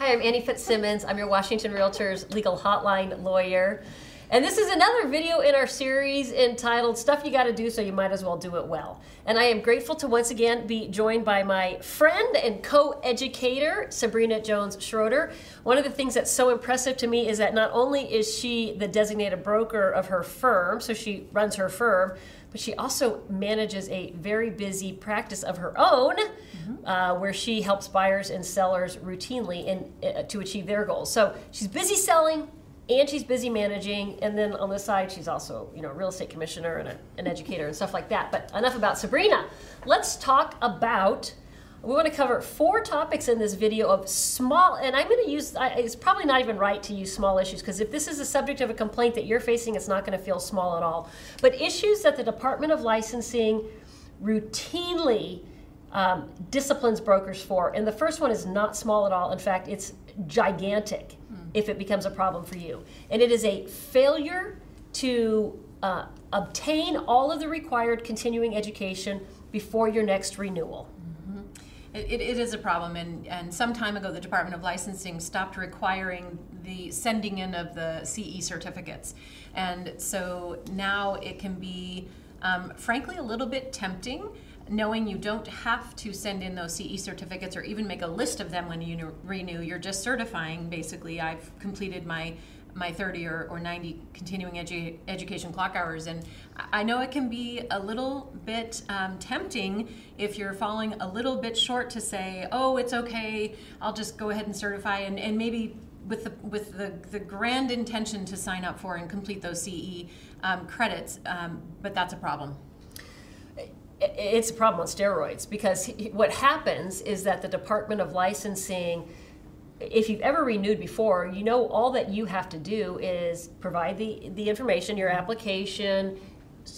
Hi, I'm Annie Fitzsimmons. I'm your Washington Realtors legal hotline lawyer. And this is another video in our series entitled Stuff You Gotta Do So You Might As Well Do It Well. And I am grateful to once again be joined by my friend and co educator, Sabrina Jones Schroeder. One of the things that's so impressive to me is that not only is she the designated broker of her firm, so she runs her firm, but she also manages a very busy practice of her own, mm-hmm. uh, where she helps buyers and sellers routinely in, uh, to achieve their goals. So she's busy selling, and she's busy managing, and then on the side she's also you know a real estate commissioner and a, an educator and stuff like that. But enough about Sabrina. Let's talk about we want to cover four topics in this video of small, and I'm going to use, it's probably not even right to use small issues because if this is the subject of a complaint that you're facing, it's not going to feel small at all. But issues that the Department of Licensing routinely um, disciplines brokers for. And the first one is not small at all. In fact, it's gigantic mm. if it becomes a problem for you. And it is a failure to uh, obtain all of the required continuing education before your next renewal. It, it is a problem, and, and some time ago, the Department of Licensing stopped requiring the sending in of the CE certificates. And so now it can be, um, frankly, a little bit tempting knowing you don't have to send in those CE certificates or even make a list of them when you renew. You're just certifying, basically, I've completed my my 30 or, or 90 continuing edu- education clock hours. And I know it can be a little bit um, tempting if you're falling a little bit short to say, oh, it's okay, I'll just go ahead and certify, and, and maybe with the with the, the grand intention to sign up for and complete those CE um, credits, um, but that's a problem. It's a problem on steroids because what happens is that the Department of Licensing if you've ever renewed before, you know all that you have to do is provide the, the information, your application,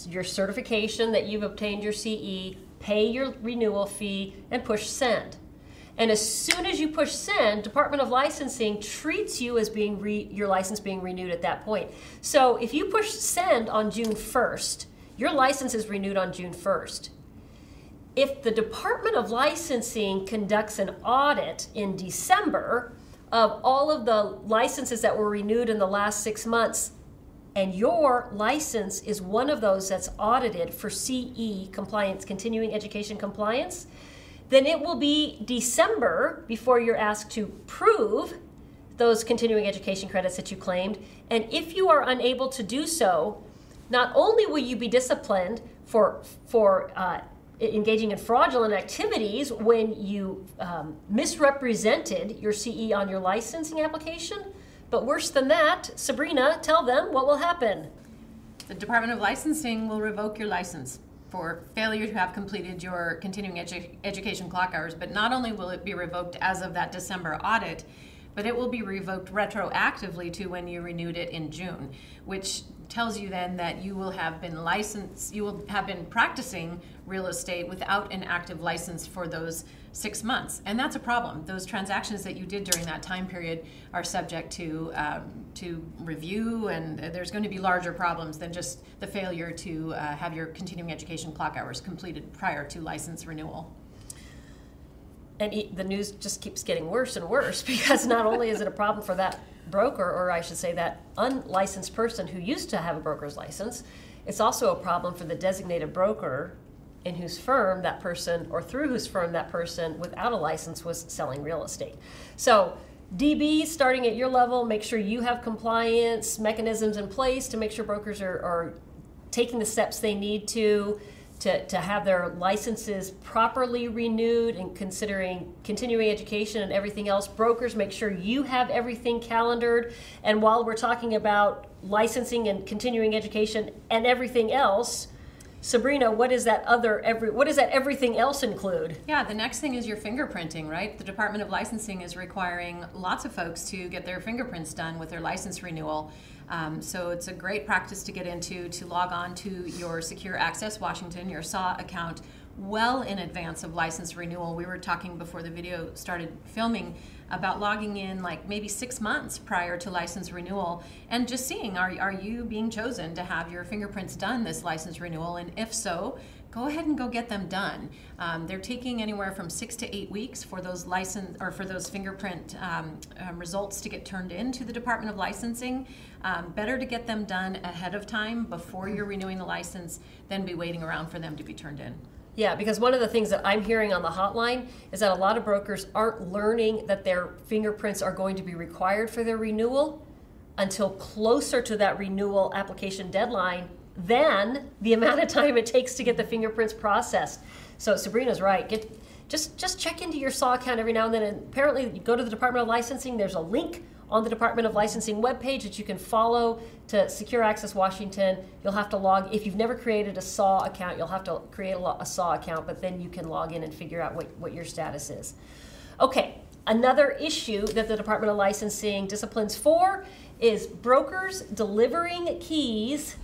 your certification that you've obtained your CE, pay your renewal fee, and push send. And as soon as you push send, Department of Licensing treats you as being re, your license being renewed at that point. So if you push send on June 1st, your license is renewed on June 1st if the Department of Licensing conducts an audit in December of all of the licenses that were renewed in the last six months, and your license is one of those that's audited for CE compliance, continuing education compliance, then it will be December before you're asked to prove those continuing education credits that you claimed. And if you are unable to do so, not only will you be disciplined for, for uh, engaging in fraudulent activities when you um, misrepresented your CE on your licensing application. But worse than that, Sabrina, tell them what will happen. The Department of Licensing will revoke your license for failure to have completed your continuing edu- education clock hours. But not only will it be revoked as of that December audit, but it will be revoked retroactively to when you renewed it in June, which tells you then that you will have been licensed, you will have been practicing real estate without an active license for those six months. And that's a problem. Those transactions that you did during that time period are subject to, um, to review, and there's going to be larger problems than just the failure to uh, have your continuing education clock hours completed prior to license renewal and the news just keeps getting worse and worse because not only is it a problem for that broker, or I should say that unlicensed person who used to have a broker's license, it's also a problem for the designated broker in whose firm that person or through whose firm that person without a license was selling real estate. So, DB, starting at your level, make sure you have compliance mechanisms in place to make sure brokers are, are taking the steps they need to to, to have their licenses properly renewed and considering continuing education and everything else. Brokers, make sure you have everything calendared. And while we're talking about licensing and continuing education and everything else, Sabrina, what is that other every what does that everything else include? Yeah, the next thing is your fingerprinting, right? The Department of Licensing is requiring lots of folks to get their fingerprints done with their license renewal. Um, so it's a great practice to get into to log on to your Secure Access Washington, your SAW account, well in advance of license renewal. We were talking before the video started filming about logging in like maybe six months prior to license renewal and just seeing are, are you being chosen to have your fingerprints done this license renewal and if so go ahead and go get them done. Um, they're taking anywhere from six to eight weeks for those license or for those fingerprint um, um, results to get turned in to the Department of Licensing. Um, better to get them done ahead of time before you're renewing the license than be waiting around for them to be turned in. Yeah, because one of the things that I'm hearing on the hotline is that a lot of brokers aren't learning that their fingerprints are going to be required for their renewal until closer to that renewal application deadline than the amount of time it takes to get the fingerprints processed. So Sabrina's right. Get just just check into your SAW account every now and then. And apparently, you go to the Department of Licensing. There's a link on the Department of Licensing webpage that you can follow to Secure Access Washington. You'll have to log if you've never created a SAW account. You'll have to create a, SAW account, but then you can log in and figure out what, what your status is. Okay, another issue that the Department of Licensing disciplines for is brokers delivering keys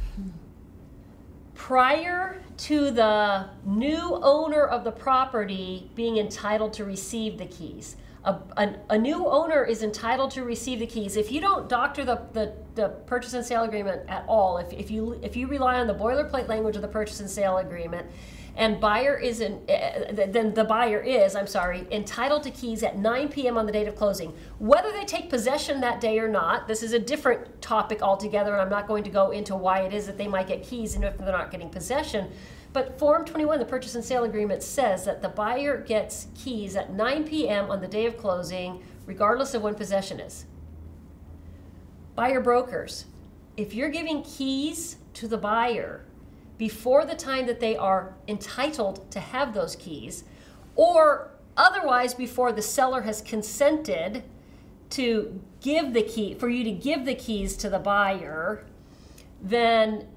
prior to the new owner of the property being entitled to receive the keys. A, a, a, new owner is entitled to receive the keys. If you don't doctor the, the, the, purchase and sale agreement at all, if, if, you, if you rely on the boilerplate language of the purchase and sale agreement, and buyer is in, uh, then the buyer is, I'm sorry, entitled to keys at 9 p.m. on the date of closing. Whether they take possession that day or not, this is a different topic altogether, and I'm not going to go into why it is that they might get keys and if they're not getting possession. But Form 21, the purchase and sale agreement, says that the buyer gets keys at 9 p.m. on the day of closing, regardless of when possession is. Buyer brokers, if you're giving keys to the buyer before the time that they are entitled to have those keys, or otherwise before the seller has consented to give the key for you to give the keys to the buyer, then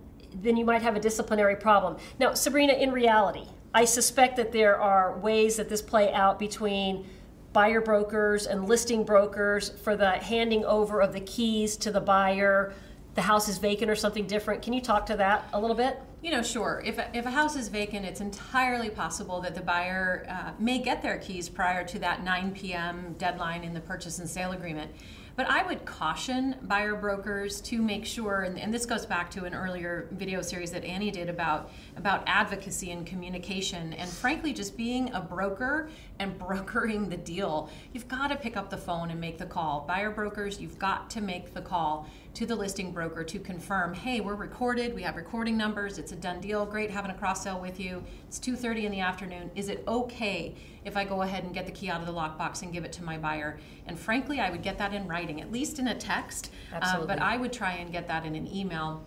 then you might have a disciplinary problem. Now, Sabrina, in reality, I suspect that there are ways that this play out between buyer brokers and listing brokers for the handing over of the keys to the buyer. The house is vacant or something different. Can you talk to that a little bit? You know, sure. If a, if a house is vacant, it's entirely possible that the buyer uh, may get their keys prior to that 9 p.m. deadline in the purchase and sale agreement. But I would caution buyer brokers to make sure, and, and, this goes back to an earlier video series that Annie did about, about advocacy and communication, and frankly, just being a broker and brokering the deal. You've got to pick up the phone and make the call. Buyer brokers, you've got to make the call to the listing broker to confirm, hey, we're recorded, we have recording numbers, it's a done deal, great having a cross sale with you. It's 2:30 in the afternoon. Is it okay if I go ahead and get the key out of the lockbox and give it to my buyer? And frankly, I would get that in writing, at least in a text. Absolutely. Uh, but I would try and get that in an email.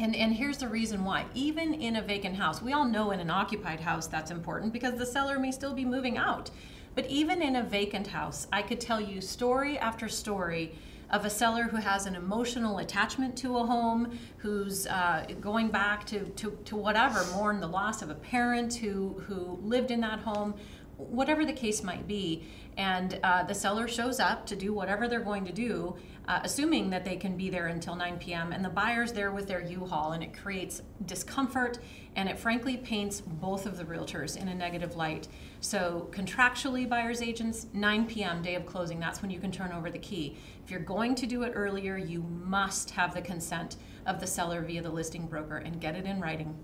And, and here's the reason why. Even in a vacant house, we all know in an occupied house that's important because the seller may still be moving out. But even in a vacant house, I could tell you story after story of a seller who has an emotional attachment to a home, who's uh, going back to, to, to whatever, mourn the loss of a parent who, who lived in that home, whatever the case might be. And uh, the seller shows up to do whatever they're going to do, uh, assuming that they can be there until 9 p.m. And the buyer's there with their U-Haul, and it creates discomfort, and it frankly paints both of the realtors in a negative light. So contractually, buyers agents, 9 p.m. day of closing, that's when you can turn over the key. If you're going to do it earlier, you must have the consent of the seller via the listing broker and get it in writing.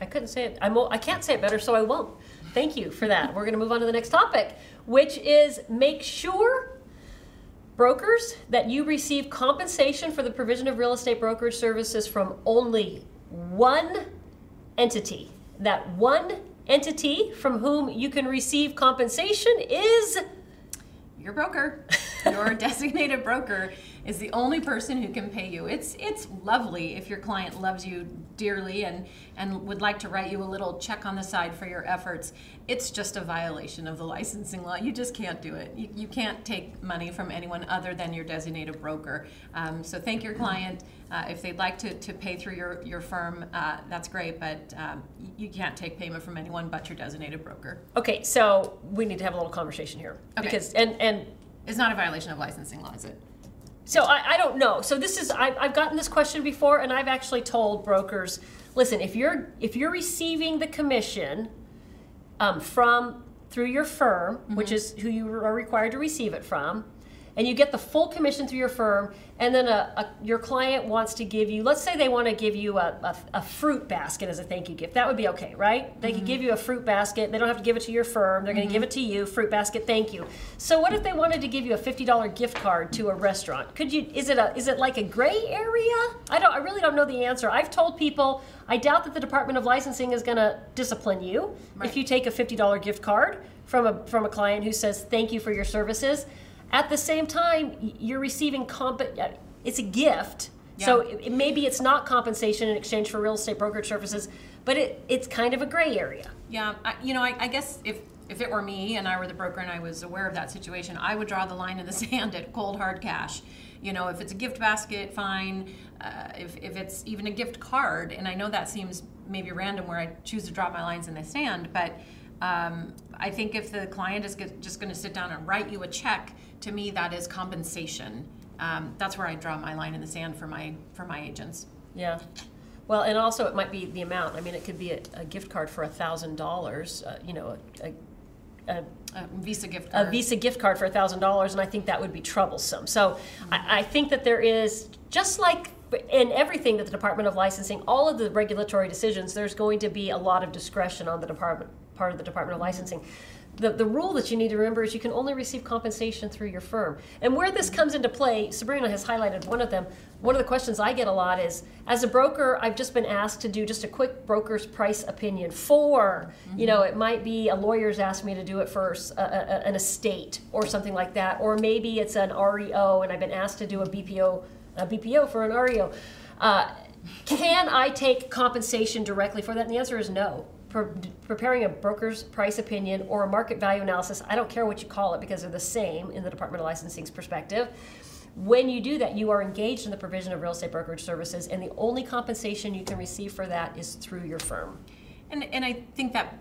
I couldn't say it. I'm, I can't say it better, so I won't. Thank you for that. We're going to move on to the next topic, which is make sure brokers that you receive compensation for the provision of real estate brokerage services from only one entity. That one entity from whom you can receive compensation is your broker. Your designated broker is the only person who can pay you. It's it's lovely if your client loves you dearly and and would like to write you a little check on the side for your efforts. It's just a violation of the licensing law. You just can't do it. You, you can't take money from anyone other than your designated broker. Um, so thank your client. Uh, if they'd like to, to pay through your, your firm, uh, that's great, but um, you can't take payment from anyone but your designated broker. Okay, so we need to have a little conversation here. Okay. Because, and, and it's not a violation of licensing law, is it? So I, I don't know. So this is I, I've gotten this question before, and I've actually told brokers, listen, if you're if you're receiving the commission um, from through your firm, mm-hmm. which is who you are required to receive it from, and you get the full commission through your firm, and then a, a, your client wants to give you, let's say they want to give you a, a, a, fruit basket as a thank you gift. That would be okay, right? They mm-hmm. could give you a fruit basket. They don't have to give it to your firm. They're going to mm-hmm. give it to you, fruit basket, thank you. So what if they wanted to give you a $50 gift card to a restaurant? Could you, is it a, is it like a gray area? I don't, I really don't know the answer. I've told people, I doubt that the Department of Licensing is going to discipline you right. if you take a $50 gift card from a, from a client who says, thank you for your services. At the same time, you're receiving comp. It's a gift, yeah. so it, it, maybe it's not compensation in exchange for real estate brokerage services, but it, it's kind of a gray area. Yeah, I, you know, I, I guess if if it were me and I were the broker and I was aware of that situation, I would draw the line in the sand at cold hard cash. You know, if it's a gift basket, fine. Uh, if, if it's even a gift card, and I know that seems maybe random where I choose to draw my lines in the sand, but um, I think if the client is just going to sit down and write you a check, to me that is compensation. Um, that's where I draw my line in the sand for my for my agents. Yeah. Well, and also it might be the amount. I mean, it could be a, a gift card for a thousand uh, dollars. You know, a, a, a, Visa gift card. A Visa gift card for a thousand dollars, and I think that would be troublesome. So mm-hmm. I, I think that there is just like in everything that the Department of Licensing, all of the regulatory decisions, there's going to be a lot of discretion on the department part of the Department of Licensing. The, the rule that you need to remember is you can only receive compensation through your firm. And where this comes into play, Sabrina has highlighted one of them. One of the questions I get a lot is as a broker, I've just been asked to do just a quick broker's price opinion for, mm-hmm. you know, it might be a lawyer's asked me to do it for a, a, an estate or something like that. Or maybe it's an REO and I've been asked to do a BPO, a BPO for an REO. Uh, can I take compensation directly for that? And the answer is no preparing a broker's price opinion or a market value analysis, I don't care what you call it because they're the same in the Department of Licensing's perspective. When you do that, you are engaged in the provision of real estate brokerage services, and the only compensation you can receive for that is through your firm. And, and I think that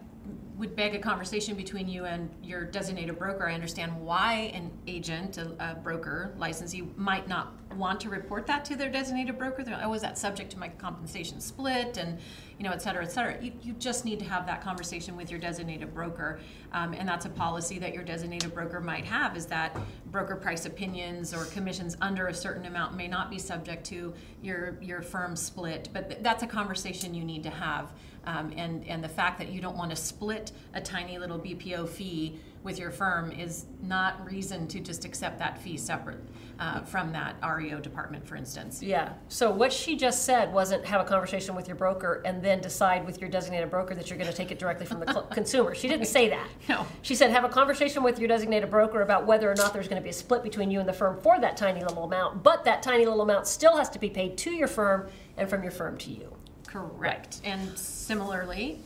would beg a conversation between you and your designated broker. I understand why an agent, a, a, broker, licensee might not want to report that to their designated broker. They're, oh, is that subject to my compensation split and, you know, et cetera, et cetera. You, you just need to have that conversation with your designated broker. Um, and that's a policy that your designated broker might have is that broker price opinions or commissions under a certain amount may not be subject to your, your firm split. But th- that's a conversation you need to have. Um, and, and the fact that you don't want to split a tiny little BPO fee with your firm is not reason to just accept that fee separate uh, from that REO department, for instance. Yeah. So what she just said wasn't have a conversation with your broker and then decide with your designated broker that you're going to take it directly from the cl- consumer. She didn't say that. No. She said have a conversation with your designated broker about whether or not there's going to be a split between you and the firm for that tiny little amount, but that tiny little amount still has to be paid to your firm and from your firm to you. Correct. And similarly,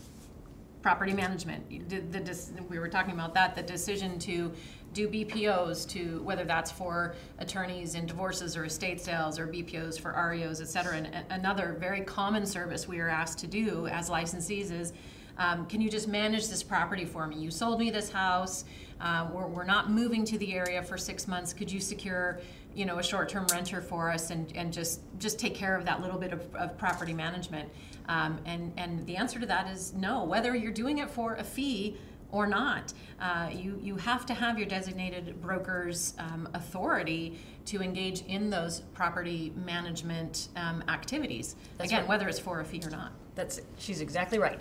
property management. The, the, we were talking about that. The decision to do BPOs to whether that's for attorneys in divorces or estate sales or BPOs for REOs, et cetera. And another very common service we are asked to do as licensees is um, can you just manage this property for me? You sold me this house. Uh, we're, we're not moving to the area for six months. Could you secure you know a short-term renter for us and, and just just take care of that little bit of, of property management. Um, and and the answer to that is no whether you're doing it for a fee or not. Uh, you you have to have your designated broker's um, authority to engage in those property management um, activities. That's again right. whether it's for a fee or not that's she's exactly right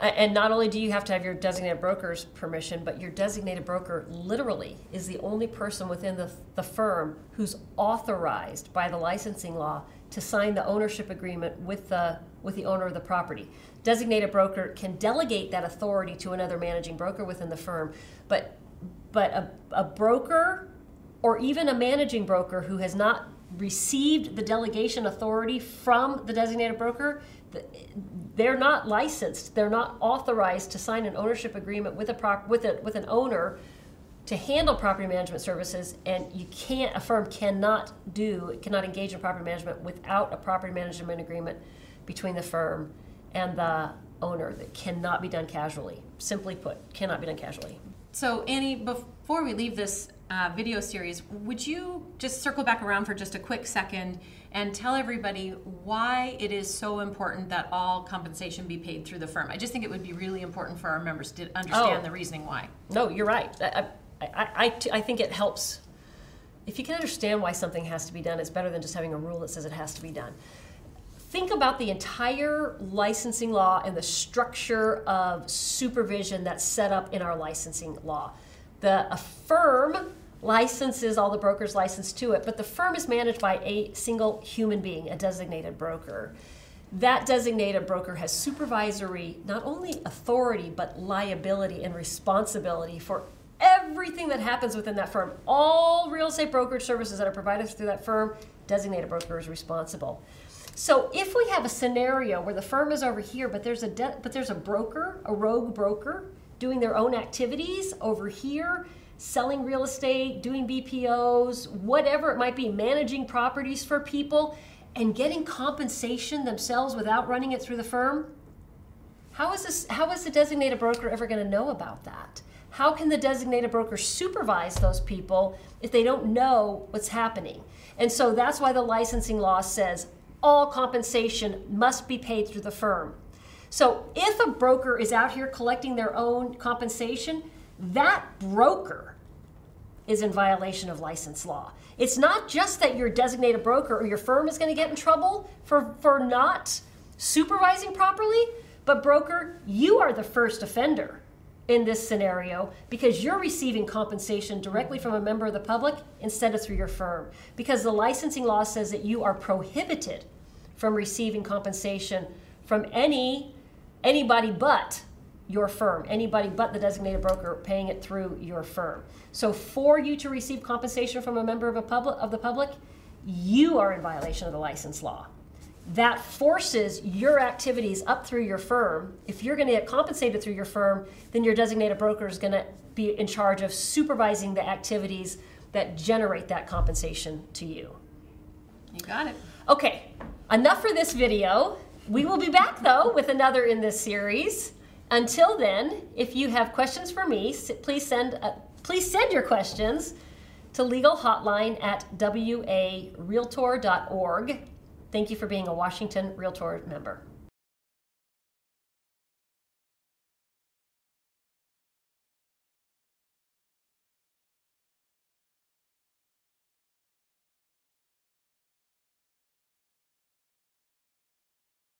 and not only do you have to have your designated broker's permission, but your designated broker literally is the only person within the, the firm who's authorized by the licensing law to sign the ownership agreement with the with the owner of the property. Designated broker can delegate that authority to another managing broker within the firm, but but a, a broker or even a managing broker who has not received the delegation authority from the designated broker they're not licensed. They're not authorized to sign an ownership agreement with a prop, with a, with an owner to handle property management services. And you can't a firm cannot do cannot engage in property management without a property management agreement between the firm and the owner. That cannot be done casually. Simply put, cannot be done casually. So Annie, before we leave this uh, video series, would you just circle back around for just a quick second? and tell everybody why it is so important that all compensation be paid through the firm. I just think it would be really important for our members to understand oh. the reasoning why. No, you're right. I, I, I, I think it helps if you can understand why something has to be done, it's better than just having a rule that says it has to be done. Think about the entire licensing law and the structure of supervision that's set up in our licensing law. The a firm licenses all the brokers licensed to it, but the firm is managed by a single human being, a designated broker. That designated broker has supervisory, not only authority, but liability and responsibility for everything that happens within that firm. All real estate brokerage services that are provided through that firm, designated broker is responsible. So if we have a scenario where the firm is over here, but there's a de- but there's a broker, a rogue broker, doing their own activities over here, selling real estate, doing BPOs, whatever it might be, managing properties for people, and getting compensation themselves without running it through the firm. How is this? How is the designated broker ever going to know about that? How can the designated broker supervise those people if they don't know what's happening? And so that's why the licensing law says all compensation must be paid through the firm. So if a broker is out here collecting their own compensation, that broker is in violation of license law. It's not just that your designated broker or your firm is going to get in trouble for, for not supervising properly, but broker, you are the first offender in this scenario because you're receiving compensation directly from a member of the public instead of through your firm. Because the licensing law says that you are prohibited from receiving compensation from any anybody but your firm, anybody but the designated broker paying it through your firm. So for you to receive compensation from a member of a public of the public, you are in violation of the license law. That forces your activities up through your firm. If you're going to get compensated through your firm, then your designated broker is going to be in charge of supervising the activities that generate that compensation to you. You got it. Okay, enough for this video. We will be back though with another in this series. Until then, if you have questions for me, please send uh, please send your questions to legal hotline at warealtor.org. Thank you for being a Washington Realtor member.